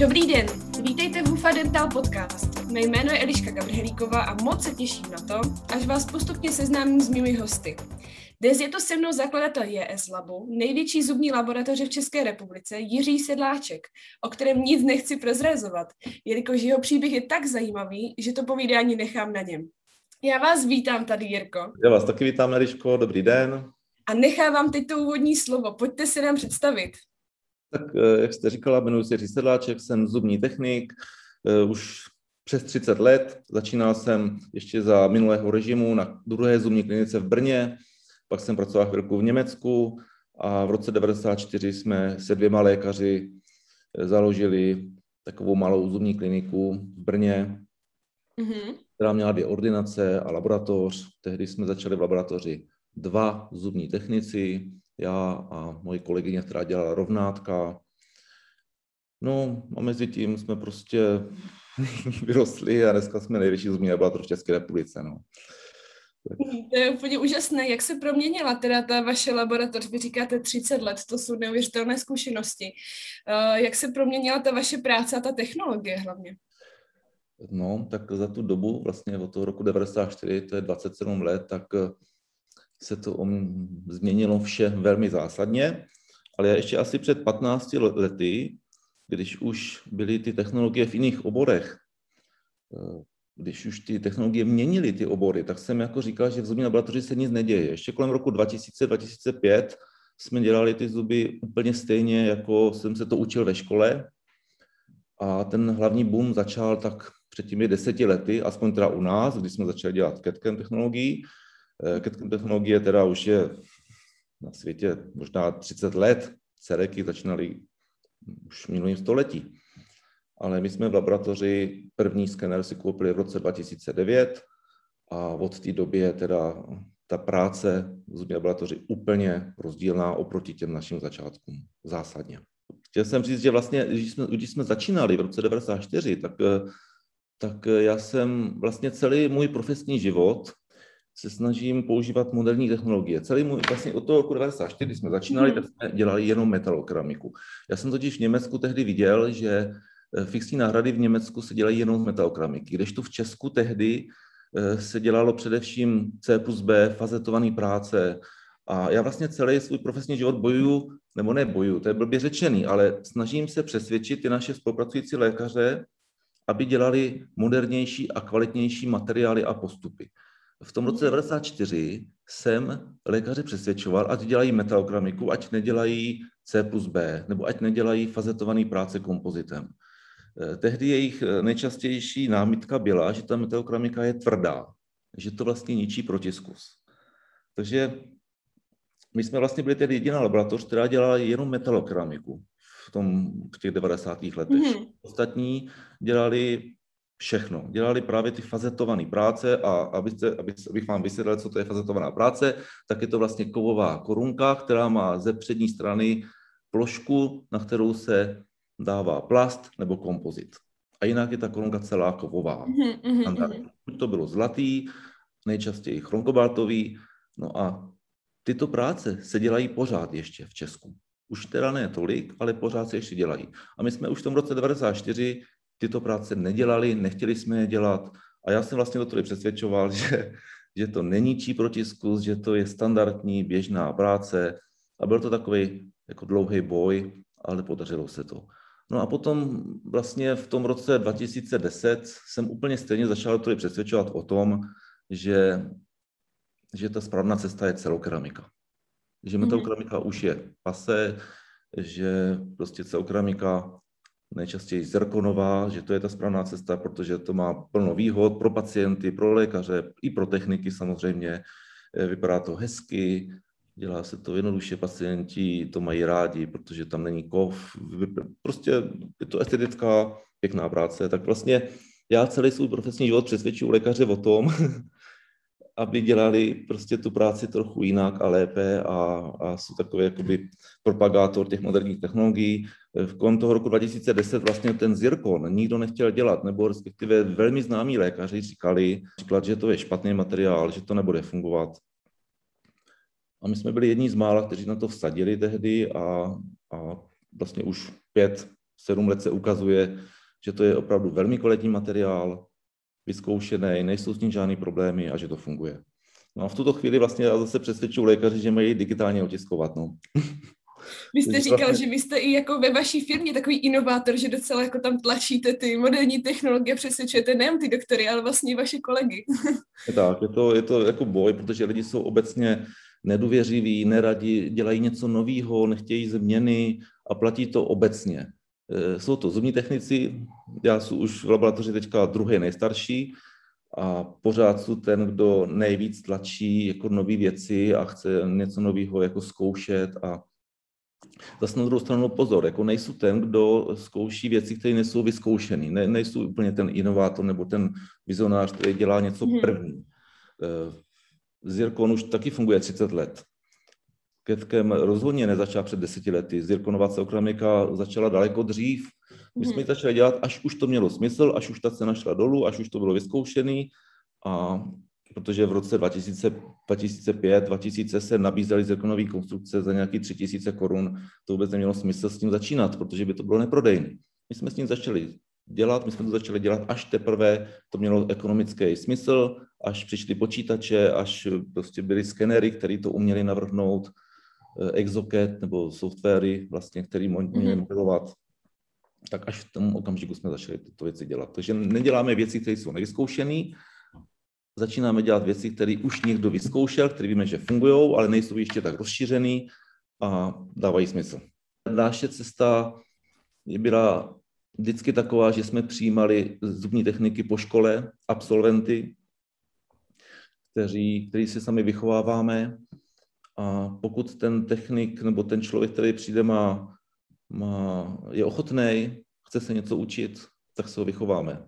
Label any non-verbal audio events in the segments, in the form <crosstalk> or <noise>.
Dobrý den, vítejte v UFA Dental Podcast. Mé jméno je Eliška Gabrhelíková a moc se těším na to, až vás postupně seznámím s mými hosty. Dnes je to se mnou zakladatel JS Labu, největší zubní laboratoře v České republice, Jiří Sedláček, o kterém nic nechci prozrazovat, jelikož jeho příběh je tak zajímavý, že to povídání nechám na něm. Já vás vítám tady, Jirko. Já vás taky vítám, Eliško, dobrý den. A nechávám teď to úvodní slovo, pojďte si nám představit. Tak eh, jak jste říkala, jmenuji se Jiří Sedláček, jsem zubní technik, eh, už přes 30 let. Začínal jsem ještě za minulého režimu na druhé zubní klinice v Brně, pak jsem pracoval chvilku v Německu a v roce 1994 jsme se dvěma lékaři eh, založili takovou malou zubní kliniku v Brně, mm-hmm. která měla dvě ordinace a laboratoř. Tehdy jsme začali v laboratoři dva zubní technici, já a moje kolegyně, která dělala rovnátka. No a mezi tím jsme prostě <laughs> vyrostli a dneska jsme největší zubní laboratoř v České republice. No. To je úplně úžasné. Jak se proměnila teda ta vaše laboratoř? Vy říkáte 30 let, to jsou neuvěřitelné zkušenosti. Eh, jak se proměnila ta vaše práce a ta technologie hlavně? No, tak za tu dobu, vlastně od toho roku 94, to je 27 let, tak eh, se to změnilo vše velmi zásadně, ale ještě asi před 15 lety, když už byly ty technologie v jiných oborech, eh, když už ty technologie měnily ty obory, tak jsem jako říkal, že v zubní laboratoři se nic neděje. Ještě kolem roku 2000-2005 jsme dělali ty zuby úplně stejně, jako jsem se to učil ve škole. A ten hlavní boom začal tak před těmi deseti lety, aspoň teda u nás, když jsme začali dělat CAD technologií. Eh, CAD technologie teda už je na světě možná 30 let. Cereky začínaly už v minulém století ale my jsme v laboratoři první skener si koupili v roce 2009 a od té doby je teda ta práce v laboratoři úplně rozdílná oproti těm našim začátkům, zásadně. Chtěl jsem říct, že vlastně, když jsme, když jsme začínali v roce 1994, tak, tak já jsem vlastně celý můj profesní život se snažím používat moderní technologie. Celý můj, vlastně od toho roku 1994, kdy jsme začínali, tak jsme dělali jenom metalokeramiku. Já jsem totiž v Německu tehdy viděl, že Eh, fixní náhrady v Německu se dělají jenom z metalokeramiky, kdežto v Česku tehdy eh, se dělalo především C plus B, fazetovaný práce. A já vlastně celý svůj profesní život bojuju, nebo ne bojuju, to je blbě řečený, ale snažím se přesvědčit ty naše spolupracující lékaře, aby dělali modernější a kvalitnější materiály a postupy. V tom roce 1994 jsem lékaře přesvědčoval, ať dělají metalokeramiku, ať nedělají C plus B, nebo ať nedělají fazetovaný práce kompozitem. Eh, tehdy jejich eh, nejčastější námitka byla, že ta metalokramika je tvrdá, že to vlastně ničí protiskus. Takže my jsme vlastně byli tedy jediná laboratoř, která dělala jenom metalokeramiku v, tom, v těch 90. letech. Mm-hmm. Ostatní dělali všechno. Dělali právě ty fazetované práce a abyste, aby, abych vám vysvětlil, co to je fazetovaná práce, tak je to vlastně kovová korunka, která má ze přední strany plošku, na kterou se dává plast nebo kompozit. A jinak je ta korunka celá kovová. Mm-hmm. Buď to bylo zlatý, nejčastěji chronkobaltový, no a tyto práce se dělají pořád ještě v Česku. Už teda ne tolik, ale pořád se ještě dělají. A my jsme už v tom roce 94 tyto práce nedělali, nechtěli jsme je dělat a já jsem vlastně do toho přesvědčoval, <laughs> že, že to není čí protiskus, že to je standardní běžná práce a byl to takový jako dlouhý boj, ale podařilo se to. No a potom vlastně v tom roce 2010 jsem úplně stejně začal to přesvědčovat o tom, že, že ta správná cesta je celokeramika. Že metalokeramika mm-hmm. už je pase, že prostě celokeramika nejčastěji zirkonová, že to je ta správná cesta, protože to má plno výhod pro pacienty, pro lékaře, i pro techniky samozřejmě. Vypadá to hezky, dělá se to jednoduše, pacienti to mají rádi, protože tam není kov, prostě je to estetická pěkná práce, tak vlastně já celý svůj profesní život přesvědčuji lékaře o tom, <laughs> aby dělali prostě tu práci trochu jinak a lépe a, a jsou takový jakoby propagátor těch moderních technologií. V kolem toho roku 2010 vlastně ten zirkon nikdo nechtěl dělat, nebo respektive velmi známí lékaři říkali, říkali, že to je špatný materiál, že to nebude fungovat. A my jsme byli jedni z mála, kteří na to vsadili tehdy a, a vlastně už pět, sedm let se ukazuje, že to je opravdu velmi kvalitní materiál, vyzkoušený, nejsou s ním žádný problémy a že to funguje. No a v tuto chvíli vlastně já zase přesvědčuji lékaři, že mají digitálně otiskovat. No. <laughs> Vy jste říkal, že vy jste i jako ve vaší firmě takový inovátor, že docela jako tam tlačíte ty moderní technologie, přesvědčujete nejen ty doktory, ale vlastně i vaše kolegy. <laughs> je tak, je to, je to jako boj, protože lidi jsou obecně nedůvěřiví, neradi, dělají něco nového, nechtějí změny a platí to obecně. E, jsou to zubní technici, já jsem už v laboratoři teďka druhý nejstarší a pořád jsou ten, kdo nejvíc tlačí jako nové věci a chce něco nového jako zkoušet a Zase na druhou stranu pozor, jako nejsou ten, kdo zkouší věci, které nejsou vyzkoušený. Ne, nejsou úplně ten inovátor nebo ten vizionář, který dělá něco mhm. první. Eh, Zirkon už taky funguje 30 let. Ketkem rozhodně nezačal před deseti lety. Zirkonová celokramika začala daleko dřív. My jsme ji mhm. začali dělat, až už to mělo smysl, až už ta cena šla dolů, až už to bylo vyzkoušený. A protože v roce 2000, 2005, 2000 se nabízely zirkonové konstrukce za nějaký 3000 korun, to vůbec nemělo smysl s tím začínat, protože by to bylo neprodejné. My jsme s tím začali dělat, my jsme to začali dělat až teprve to mělo ekonomický smysl, až přišly počítače, až prostě byly skenery, které to uměli navrhnout, exoket nebo softwary, vlastně, který uměli mhm. modelovat, tak až v tom okamžiku jsme začali tyto věci dělat. Takže neděláme věci, které jsou nevyzkoušené, začínáme dělat věci, které už někdo vyzkoušel, které víme, že fungují, ale nejsou ještě tak rozšířený a dávají smysl. Naše cesta byla vždycky taková, že jsme přijímali zubní techniky po škole, absolventy, kteří, kteří se sami vychováváme a pokud ten technik nebo ten člověk, který přijde, má, má, je ochotný, chce se něco učit, tak se ho vychováme.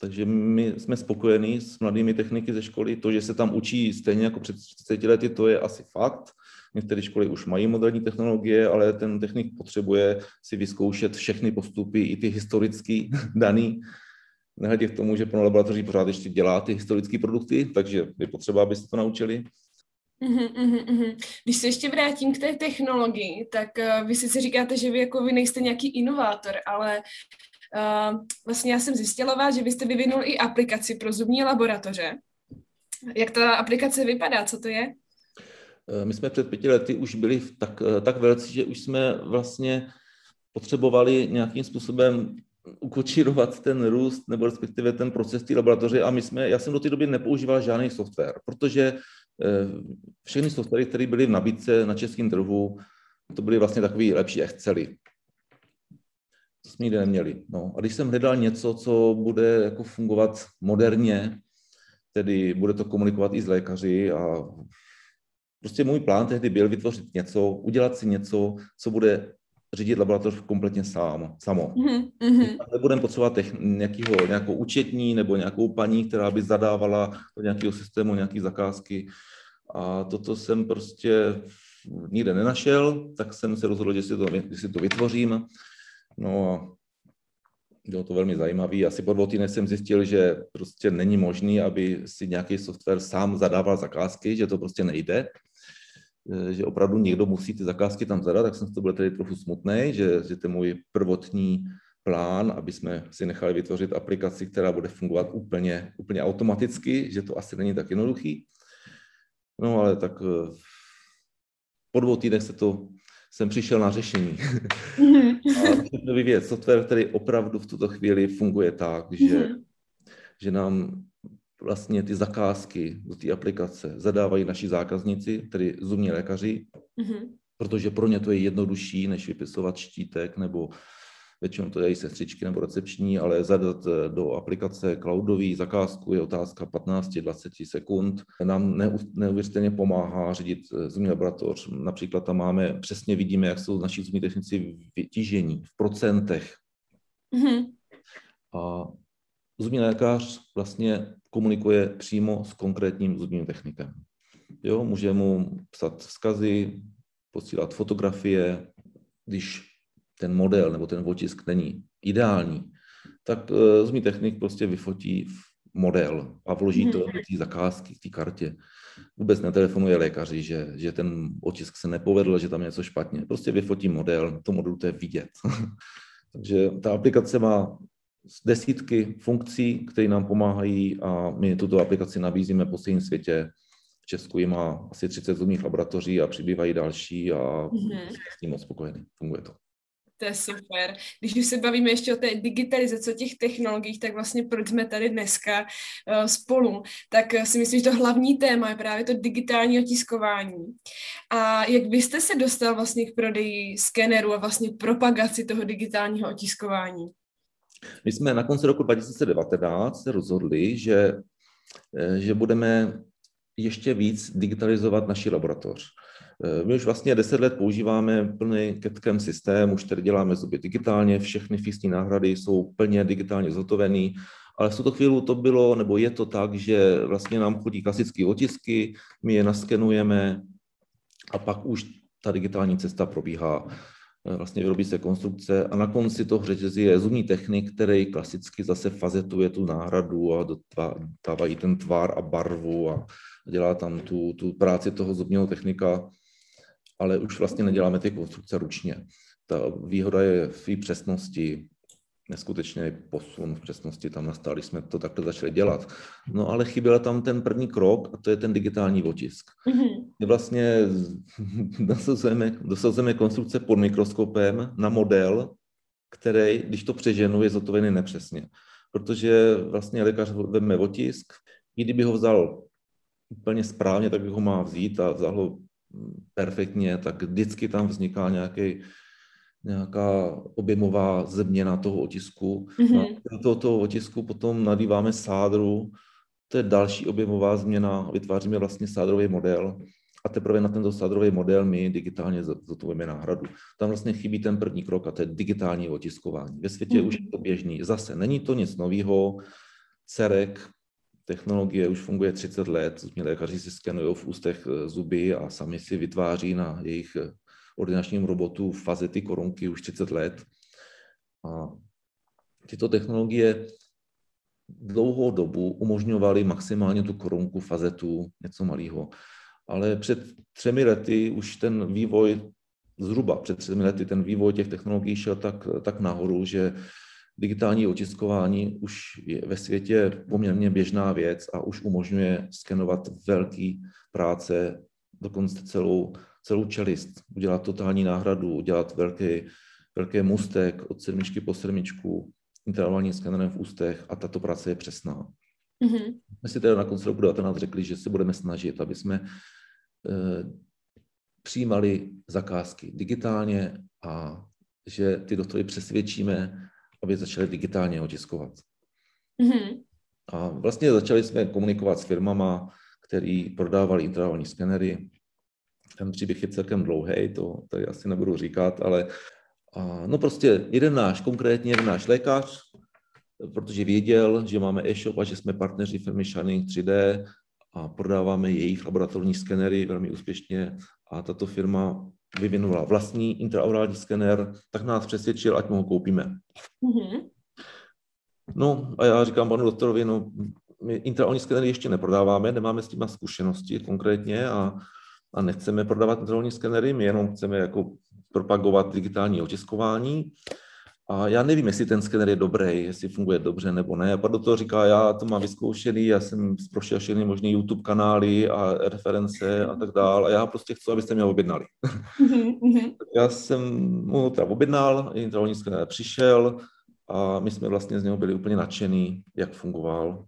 Takže my jsme spokojení s mladými techniky ze školy. To, že se tam učí stejně jako před 30 lety, to je asi fakt. Některé školy už mají moderní technologie, ale ten technik potřebuje si vyzkoušet všechny postupy, i ty historicky <laughs> daný. Nehledě k tomu, že pro laboratoří pořád ještě dělá ty historické produkty, takže je potřeba, abyste to naučili. Uhum, uhum, Když se ještě vrátím k té technologii, tak uh, vy si říkáte, že vy jako vy nejste nějaký inovátor, ale Uh, vlastně já jsem zjistila, že vy jste vyvinul i aplikaci pro zubní laboratoře. Jak ta aplikace vypadá, co to je? Eh, my jsme před pěti lety už byli tak, tak velcí, že už jsme vlastně potřebovali nějakým způsobem ukočírovat ten růst nebo respektive ten proces té laboratoře a my jsme, já jsem do té doby nepoužíval žádný software, protože všechny softwary, které byly v nabídce na českém trhu, to byly vlastně takový lepší Excely to jsme nikdy neměli. No. A když jsem hledal něco, co bude jako fungovat moderně, tedy bude to komunikovat i s lékaři a prostě můj plán tehdy byl vytvořit něco, udělat si něco, co bude řídit laboratoř kompletně sám, samo. Mm-hmm. Nebudeme potřebovat nějakýho, nějakou účetní nebo nějakou paní, která by zadávala do nějakého systému nějaké zakázky. A toto jsem prostě nikde nenašel, tak jsem se rozhodl, že si to, že si to vytvořím. No a bylo to velmi zajímavé. Asi po dvou týdnech jsem zjistil, že prostě není možný, aby si nějaký software sám zadával zakázky, že to prostě nejde, že opravdu někdo musí ty zakázky tam zadat, tak jsem to byl tedy trochu smutný, že, že ten můj prvotní plán, aby jsme si nechali vytvořit aplikaci, která bude fungovat úplně, úplně automaticky, že to asi není tak jednoduchý. No ale tak eh, po dvou týdnech se to jsem přišel na řešení. Mm-hmm. <laughs> a vyvíjet software, který opravdu v tuto chvíli funguje tak, že, mm-hmm. že nám vlastně ty zakázky do té aplikace zadávají naši zákazníci, tedy zubní lékaři, mm-hmm. protože pro ně to je jednodušší, než vypisovat štítek nebo většinou to dělají sestřičky nebo recepční, ale zadat eh, do aplikace cloudový zakázku je otázka 15-20 sekund. Nám neuvěřitelně pomáhá řídit eh, zubní laboratoř. Například tam máme, přesně vidíme, jak jsou naši zubní technici vytížení v procentech. Mm-hmm. A zubní lékař vlastně komunikuje přímo s konkrétním zubním technikem. Jo, může mu psat vzkazy, posílat fotografie, když ten model nebo ten otisk není ideální, tak uh, zmí technik prostě vyfotí model a vloží to mhm. do té zakázky, k té kartě. Vůbec netelefonuje lékaři, že, že ten otisk se nepovedl, že tam je něco špatně. Prostě vyfotí model, to modelu to je vidět. <laughs> Takže ta aplikace má desítky funkcí, které nám pomáhají a my tuto aplikaci nabízíme po celém světě. V Česku ji má asi 30 zubních laboratoří a přibývají další a mm-hmm. s tím moc spokojený. Funguje to. To je super. Když už se bavíme ještě o té digitalizaci, o těch technologiích, tak vlastně proč jsme tady dneska uh, spolu, tak uh, si myslím, že to hlavní téma je právě to digitální otiskování. A jak vy jste se dostal vlastně k prodeji skeneru a vlastně propagaci toho digitálního otiskování? My jsme na konci roku 2019 se rozhodli, že, eh, že budeme ještě víc digitalizovat naši laboratoř. Eh, my už vlastně 10 let používáme plný CAD systém, už tady děláme zuby digitálně, všechny fixní náhrady jsou plně digitálně zhotovený, ale v tuto chvíli to bylo, nebo je to tak, že vlastně nám chodí klasické otisky, my je naskenujeme a pak už ta digitální cesta probíhá. Eh, vlastně vyrobí se konstrukce a na konci toho řetězí je zubní technik, který klasicky zase fazetuje tu náhradu a dávají ten tvar a barvu a dělá tam tu, tu práci toho zubního technika ale už vlastně neděláme ty konstrukce ručně. Ta výhoda je v přesnosti, neskutečně posun v přesnosti tam nastal, když jsme to takhle začali dělat. No ale chyběl tam ten první krok a to je ten digitální otisk. Mm-hmm. Vlastně <laughs> dosazujeme, dosazujeme konstrukce pod mikroskopem na model, který, když to přeženu, je zotovený nepřesně. Protože vlastně lékař vezme otisk, i kdyby ho vzal úplně správně, tak by ho má vzít a vzal ho perfektně, tak vždycky tam vzniká nějaký, nějaká objemová změna toho otisku. Mm-hmm. Na toho, toho otisku potom nadýváme sádru, to je další objemová změna, vytváříme vlastně sádrový model a teprve na tento sádrový model my digitálně zotovujeme náhradu. Tam vlastně chybí ten první krok a to je digitální otiskování. Ve světě mm-hmm. už je to běžný. Zase není to nic nového. Cerek technologie už funguje 30 let, zubní lékaři si skenují v ústech eh, zuby a sami si vytváří na jejich eh, ordinačním robotu fazety korunky už 30 let. A tyto technologie dlouhou dobu umožňovaly maximálně tu korunku, fazetu, něco malého. Ale před třemi lety už ten vývoj, zhruba před třemi lety, ten vývoj těch technologií šel tak, tak nahoru, že digitální otiskování už je ve světě poměrně běžná věc a už umožňuje skenovat velký práce, dokonce celou, celou čelist, udělat totální náhradu, udělat velký, velký mustek od sedmičky po sedmičku, intervalním skenerem v ústech a tato práce je přesná. Mm-hmm. My si teda na konci roku 19 řekli, že se budeme snažit, aby jsme eh, přijímali zakázky digitálně a že ty doktory přesvědčíme, aby začali digitálně otiskovat. Mm-hmm. A vlastně začali jsme komunikovat s firmama, který prodávali intraorální skenery. Ten příběh je celkem dlouhý, to tady asi nebudu říkat, ale a, no prostě jeden náš, konkrétně jeden náš lékař, protože věděl, že máme e-shop a že jsme partneři firmy Shining 3D a prodáváme jejich laboratorní skenery velmi úspěšně a tato firma vyvinula vlastní intraorální skener, tak nás přesvědčil, ať mu ho koupíme. Mm-hmm. No a já říkám panu doktorovi, no my intraorální skenery ještě neprodáváme, nemáme s tím zkušenosti konkrétně a, a nechceme prodávat intraorální skenery, my jenom chceme jako propagovat digitální otiskování. A já nevím, jestli ten skener je dobrý, jestli funguje dobře nebo ne. Do toho říká, já to mám vyzkoušený, já jsem prošel všechny možné YouTube kanály a reference a tak dále. A já prostě chci, abyste mě objednali. Mm-hmm. já jsem mu teda objednal, intravolní skener přišel a my jsme vlastně z něho byli úplně nadšený, jak fungoval.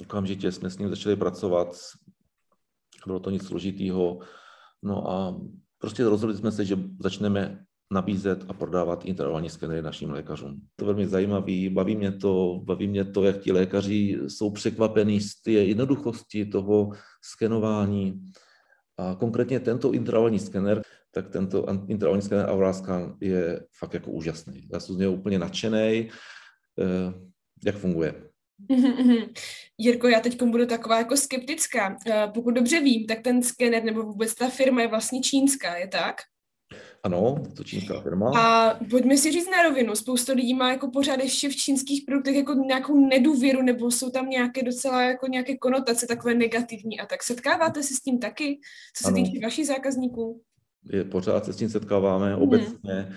Okamžitě jsme s ním začali pracovat, bylo to nic složitýho. No a prostě rozhodli jsme se, že začneme nabízet a prodávat intervalní skenery našim lékařům. To je velmi zajímavé, baví mě to, baví mě to, jak ti lékaři jsou překvapení z té jednoduchosti toho skenování. A konkrétně tento intervalní skener, tak tento intervalní skener Aurascan je fakt jako úžasný. Já jsem z něho úplně nadšený, eh, jak funguje. <laughs> Jirko, já teď budu taková jako skeptická. Eh, pokud dobře vím, tak ten skener nebo vůbec ta firma je vlastně čínská, je tak? Ano, to čínská firma. A pojďme si říct na rovinu, spousta lidí má jako pořád ještě v čínských produktech jako nějakou nedůvěru, nebo jsou tam nějaké docela jako nějaké konotace takové negativní a tak setkáváte se s tím taky, co se ano. týče vašich zákazníků? Je, pořád se s tím setkáváme, mm. obecně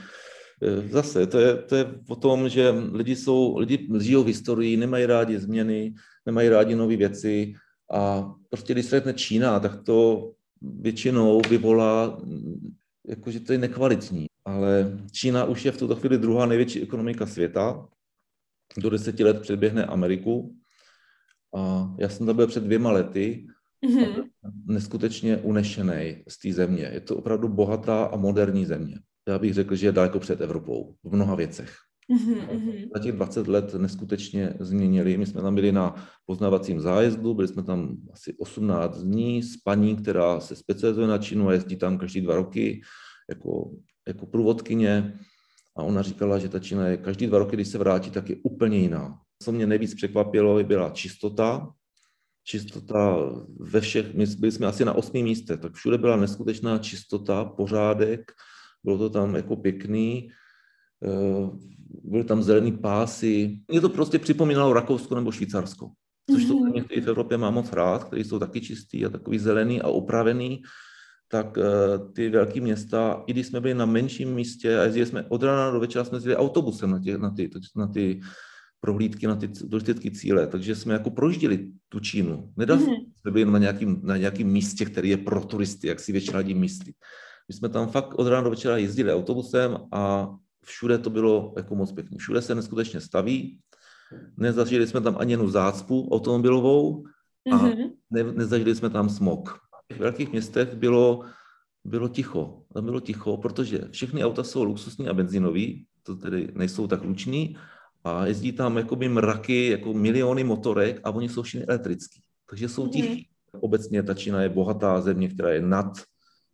zase, to je, to je o tom, že lidi, jsou, lidi žijou v historii, nemají rádi změny, nemají rádi nové věci a prostě když se řekne Čína, tak to většinou vyvolá, jakože to je nekvalitní. Ale Čína už je v tuto chvíli druhá největší ekonomika světa, do deseti let předběhne Ameriku. A já jsem tam byl před dvěma lety mm-hmm. neskutečně unešený z té země. Je to opravdu bohatá a moderní země. Já bych řekl, že je daleko před Evropou v mnoha věcech. Mm-hmm. Za těch 20 let neskutečně změnili. My jsme tam byli na poznávacím zájezdu, byli jsme tam asi 18 dní s paní, která se specializuje na Čínu a jezdí tam každý dva roky jako, jako průvodkyně. A ona říkala, že ta Čína je každý dva roky, když se vrátí, tak je úplně jiná. Co mě nejvíc překvapilo, byla čistota. Čistota ve všech, my byli jsme asi na osmém místě, tak všude byla neskutečná čistota, pořádek, bylo to tam jako pěkný, eh, byly tam zelený pásy. Mě to prostě připomínalo Rakousko nebo Švýcarsko, což to který v Evropě mám moc rád, který jsou taky čistý a takový zelený a upravený, tak eh, ty velké města, i když jsme byli na menším místě a jezdili jsme od rána do večera, jsme jezdili autobusem na, tě, na, ty, na ty prohlídky, na ty turistické cíle, takže jsme jako projížděli tu Čínu. Nedali mm-hmm. jsme byli na nějakým, na nějakým místě, který je pro turisty, jak si většina lidí myslí. My jsme tam fakt od rána do večera jezdili autobusem a všude to bylo jako moc pěkné. Všude se neskutečně staví. Nezažili jsme tam ani jednu zácpu automobilovou a mm-hmm. ne, nezažili jsme tam smog. V velkých městech bylo, bylo ticho. Tam bylo ticho, protože všechny auta jsou luxusní a benzinový, to tedy nejsou tak luční, a jezdí tam jakoby mraky, jako miliony motorek a oni jsou všichni elektrický. Takže jsou tichý. Mm-hmm. Obecně ta Čína je bohatá země, která je nad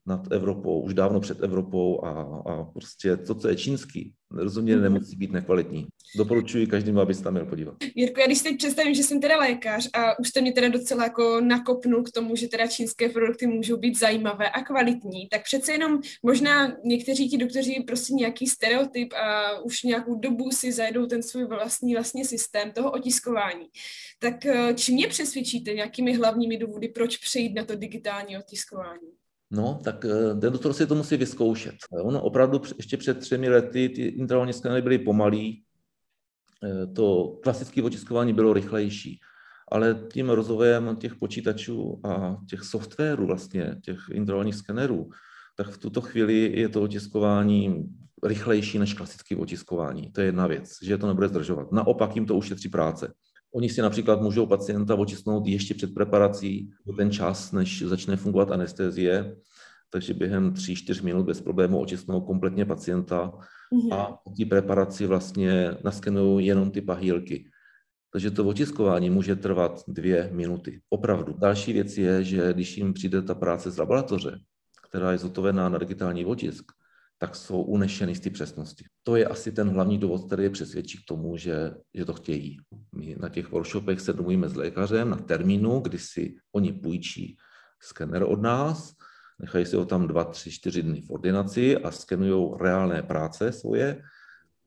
nad Evropou, už dávno před Evropou a, a prostě to, co je čínský, rozhodně mhm. nemusí být nekvalitní. Doporučuji každému, aby se tam měl podívat. Jirko, já když si teď představím, že jsem teda lékař a už jste mě teda docela jako nakopnul k tomu, že teda čínské produkty můžou být zajímavé a kvalitní, tak přece jenom možná někteří ti doktoři prostě nějaký stereotyp a už nějakou dobu si zajedou ten svůj vlastní vlastně systém toho otiskování. Tak eh, čím mě přesvědčíte nějakými hlavními důvody, proč přejít na to digitální otiskování? No, tak eh, ten doktor si to musí vyzkoušet. Ono opravdu ještě před třemi lety ty intravenální skenery byly pomalý, eh, to klasické otiskování bylo rychlejší, ale tím rozvojem těch počítačů a těch softwarů vlastně, těch intravenálních skenerů, tak v tuto chvíli je to otiskování rychlejší než klasické otiskování. To je jedna věc, že to nebude zdržovat. Naopak jim to ušetří práce. Oni si například můžou pacienta očistnout ještě před preparací ten čas, než začne fungovat anestezie, takže během 3-4 minut bez problému očistnou kompletně pacienta mm-hmm. a po té preparaci vlastně naskenují jenom ty pahýlky. Takže to otiskování může trvat dvě minuty. Opravdu. Další věc je, že když jim přijde ta práce z laboratoře, která je zotovená na digitální otisk, tak jsou unešeny z té přesnosti. To je asi ten hlavní důvod, který je přesvědčí k tomu, že, že to chtějí. My na těch workshopech se domluvíme s lékařem na termínu, kdy si oni půjčí skener od nás, nechají si ho tam dva, tři, čtyři dny v ordinaci a skenují reálné práce svoje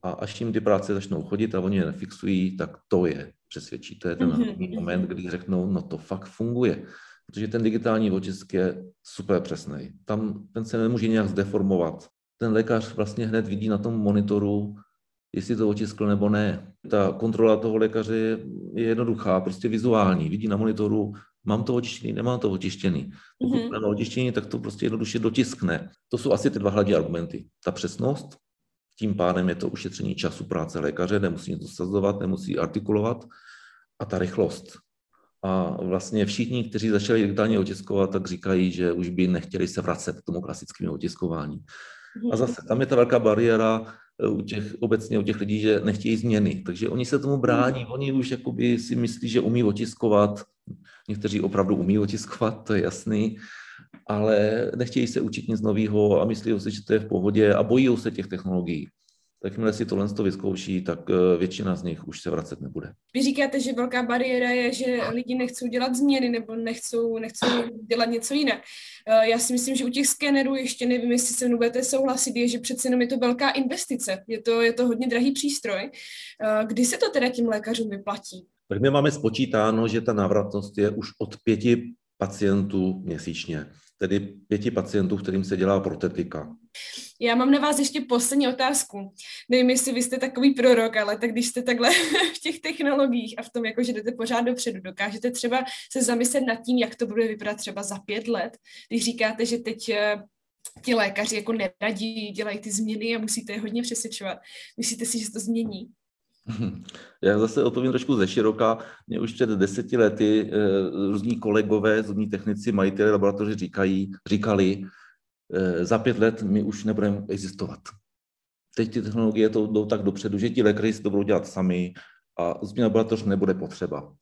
a až jim ty práce začnou chodit a oni je nefixují, tak to je přesvědčí. To je ten mm-hmm. moment, kdy řeknou, no to fakt funguje. Protože ten digitální otisk je super přesný. Tam ten se nemůže nějak zdeformovat ten lékař vlastně hned vidí na tom monitoru, jestli to otiskl nebo ne. Ta kontrola toho lékaře je jednoduchá, prostě vizuální. Vidí na monitoru, mám to otištěný, nemám to otištěný. Pokud mm-hmm. mám otištěný, tak to prostě jednoduše dotiskne. To jsou asi ty dva hlavní argumenty. Ta přesnost, tím pádem je to ušetření času práce lékaře, nemusí něco sazovat, nemusí artikulovat, a ta rychlost. A vlastně všichni, kteří začali digitálně otiskovat, tak říkají, že už by nechtěli se vracet k tomu klasickému otiskování. A zase tam je ta velká bariéra eh, u těch, obecně u těch lidí, že nechtějí změny. Takže oni se tomu brání, oni už jakoby si myslí, že umí otiskovat. Někteří opravdu umí otiskovat, to je jasný, ale nechtějí se učit nic nového a myslí si, že to je v pohodě a bojí se těch technologií jakmile si tohle to vyzkouší, tak eh, většina z nich už se vracet nebude. Vy říkáte, že velká bariéra je, že lidi nechcou dělat změny nebo nechcou, nechcou dělat něco jinak. Eh, já si myslím, že u těch skenerů ještě nevím, jestli se mnou budete souhlasit, je, že přece jenom je to velká investice. Je to, je to hodně drahý přístroj. Eh, kdy se to teda tím lékařům vyplatí? Tak my máme spočítáno, že ta návratnost je už od pěti pacientů měsíčně. Tedy pěti pacientů, kterým se dělá protetika. Já mám na vás ještě poslední otázku. Nevím, jestli vy jste takový prorok, ale tak když jste takhle <laughs> v těch technologiích a v tom, jako že jdete pořád dopředu, dokážete třeba se zamyslet nad tím, jak to bude vypadat třeba za pět let, když říkáte, že teď eh, ti lékaři jako neradí, dělají ty změny a musíte je hodně přesvědčovat. Myslíte si, že se to změní? <laughs> Já zase odpovím trošku ze široka. Mě už před deseti lety eh, různí kolegové, různí technici, majiteli laboratoře říkají, říkali, eh, za pět let my už nebudeme existovat. Teď ty technologie to jdou tak dopředu, že ti lékaři si to budou dělat sami a změna laboratoř nebude potřeba.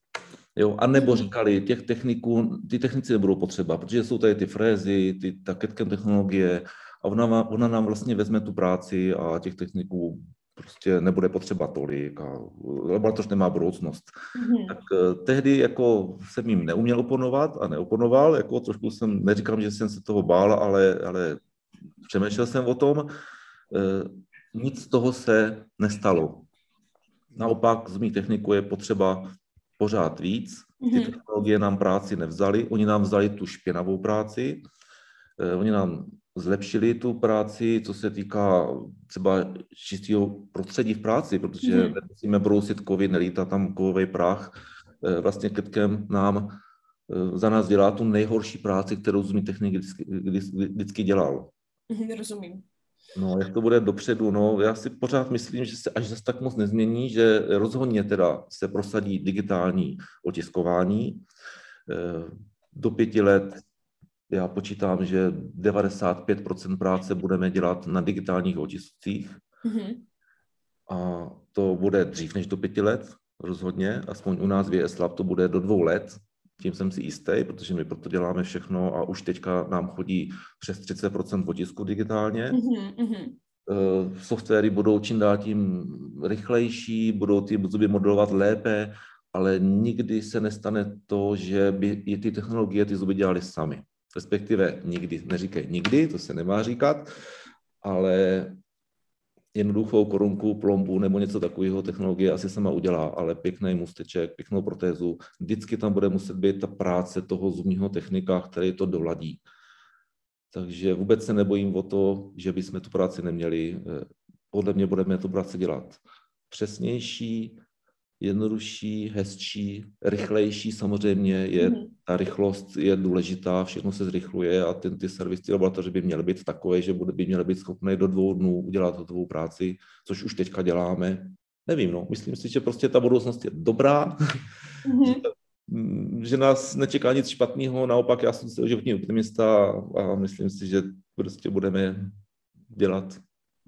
Jo, a nebo říkali, těch techniků, ty technici nebudou potřeba, protože jsou tady ty frézy, ty, ta ketkem technologie a ona, ona nám vlastně vezme tu práci a těch techniků prostě nebude potřeba tolik a laboratoř nemá budoucnost. Mm-hmm. Tak eh, tehdy jako jsem jim neuměl oponovat a neoponoval, jako trošku jsem, neříkám, že jsem se toho bál, ale, ale přemýšlel jsem o tom. Eh, nic z toho se nestalo. Naopak z mých techniků je potřeba pořád víc. Ty mm-hmm. technologie nám práci nevzali, oni nám vzali tu špinavou práci, eh, oni nám zlepšili tu práci, co se týká třeba čistého prostředí v práci, protože mm-hmm. nemusíme brousit kovy, nelítá tam kovový prach. Eh, vlastně Ketkem nám eh, za nás dělá tu nejhorší práci, kterou Zumi Technik vždycky, vždycky dělal. Mm-hmm, rozumím. No, jak to bude dopředu, no, já si pořád myslím, že se až zase tak moc nezmění, že rozhodně teda se prosadí digitální otiskování. Eh, do pěti let já počítám, že 95% práce budeme dělat na digitálních otiscích. Mm-hmm. A to bude dřív než do pěti let, rozhodně. Aspoň u nás v VS Lab to bude do dvou let. Tím jsem si jistý, protože my proto děláme všechno a už teďka nám chodí přes 30% potisku digitálně. Mm-hmm. Softwary budou čím dál tím rychlejší, budou ty zuby modelovat lépe, ale nikdy se nestane to, že by i ty technologie ty zuby dělali sami respektive nikdy, neříkej nikdy, to se nemá říkat, ale jednoduchou korunku, plombu nebo něco takového technologie asi sama udělá, ale pěkný musteček, pěknou protézu, vždycky tam bude muset být ta práce toho zubního technika, který to doladí. Takže vůbec se nebojím o to, že bychom tu práci neměli. Podle mě budeme tu práci dělat přesnější, jednodušší, hezčí, rychlejší samozřejmě je, mm-hmm. Ta rychlost je důležitá, všechno se zrychluje a ten, ty servisy laboratoře by měly být takové, že by měly být schopné do dvou dnů udělat hotovou práci, což už teďka děláme. Nevím, no, myslím si, že prostě ta budoucnost je dobrá, mm-hmm. že, že nás nečeká nic špatného, naopak já jsem si životní optimista a myslím si, že prostě budeme dělat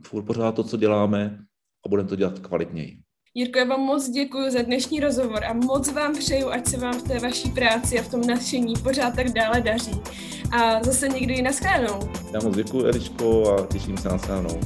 furt pořád to, co děláme a budeme to dělat kvalitněji. Jirko, já vám moc děkuji za dnešní rozhovor a moc vám přeju, ať se vám v té vaší práci a v tom nadšení pořád tak dále daří. A zase někdy i naschledanou. Já moc děkuji, Eričko, a těším se na shledanou.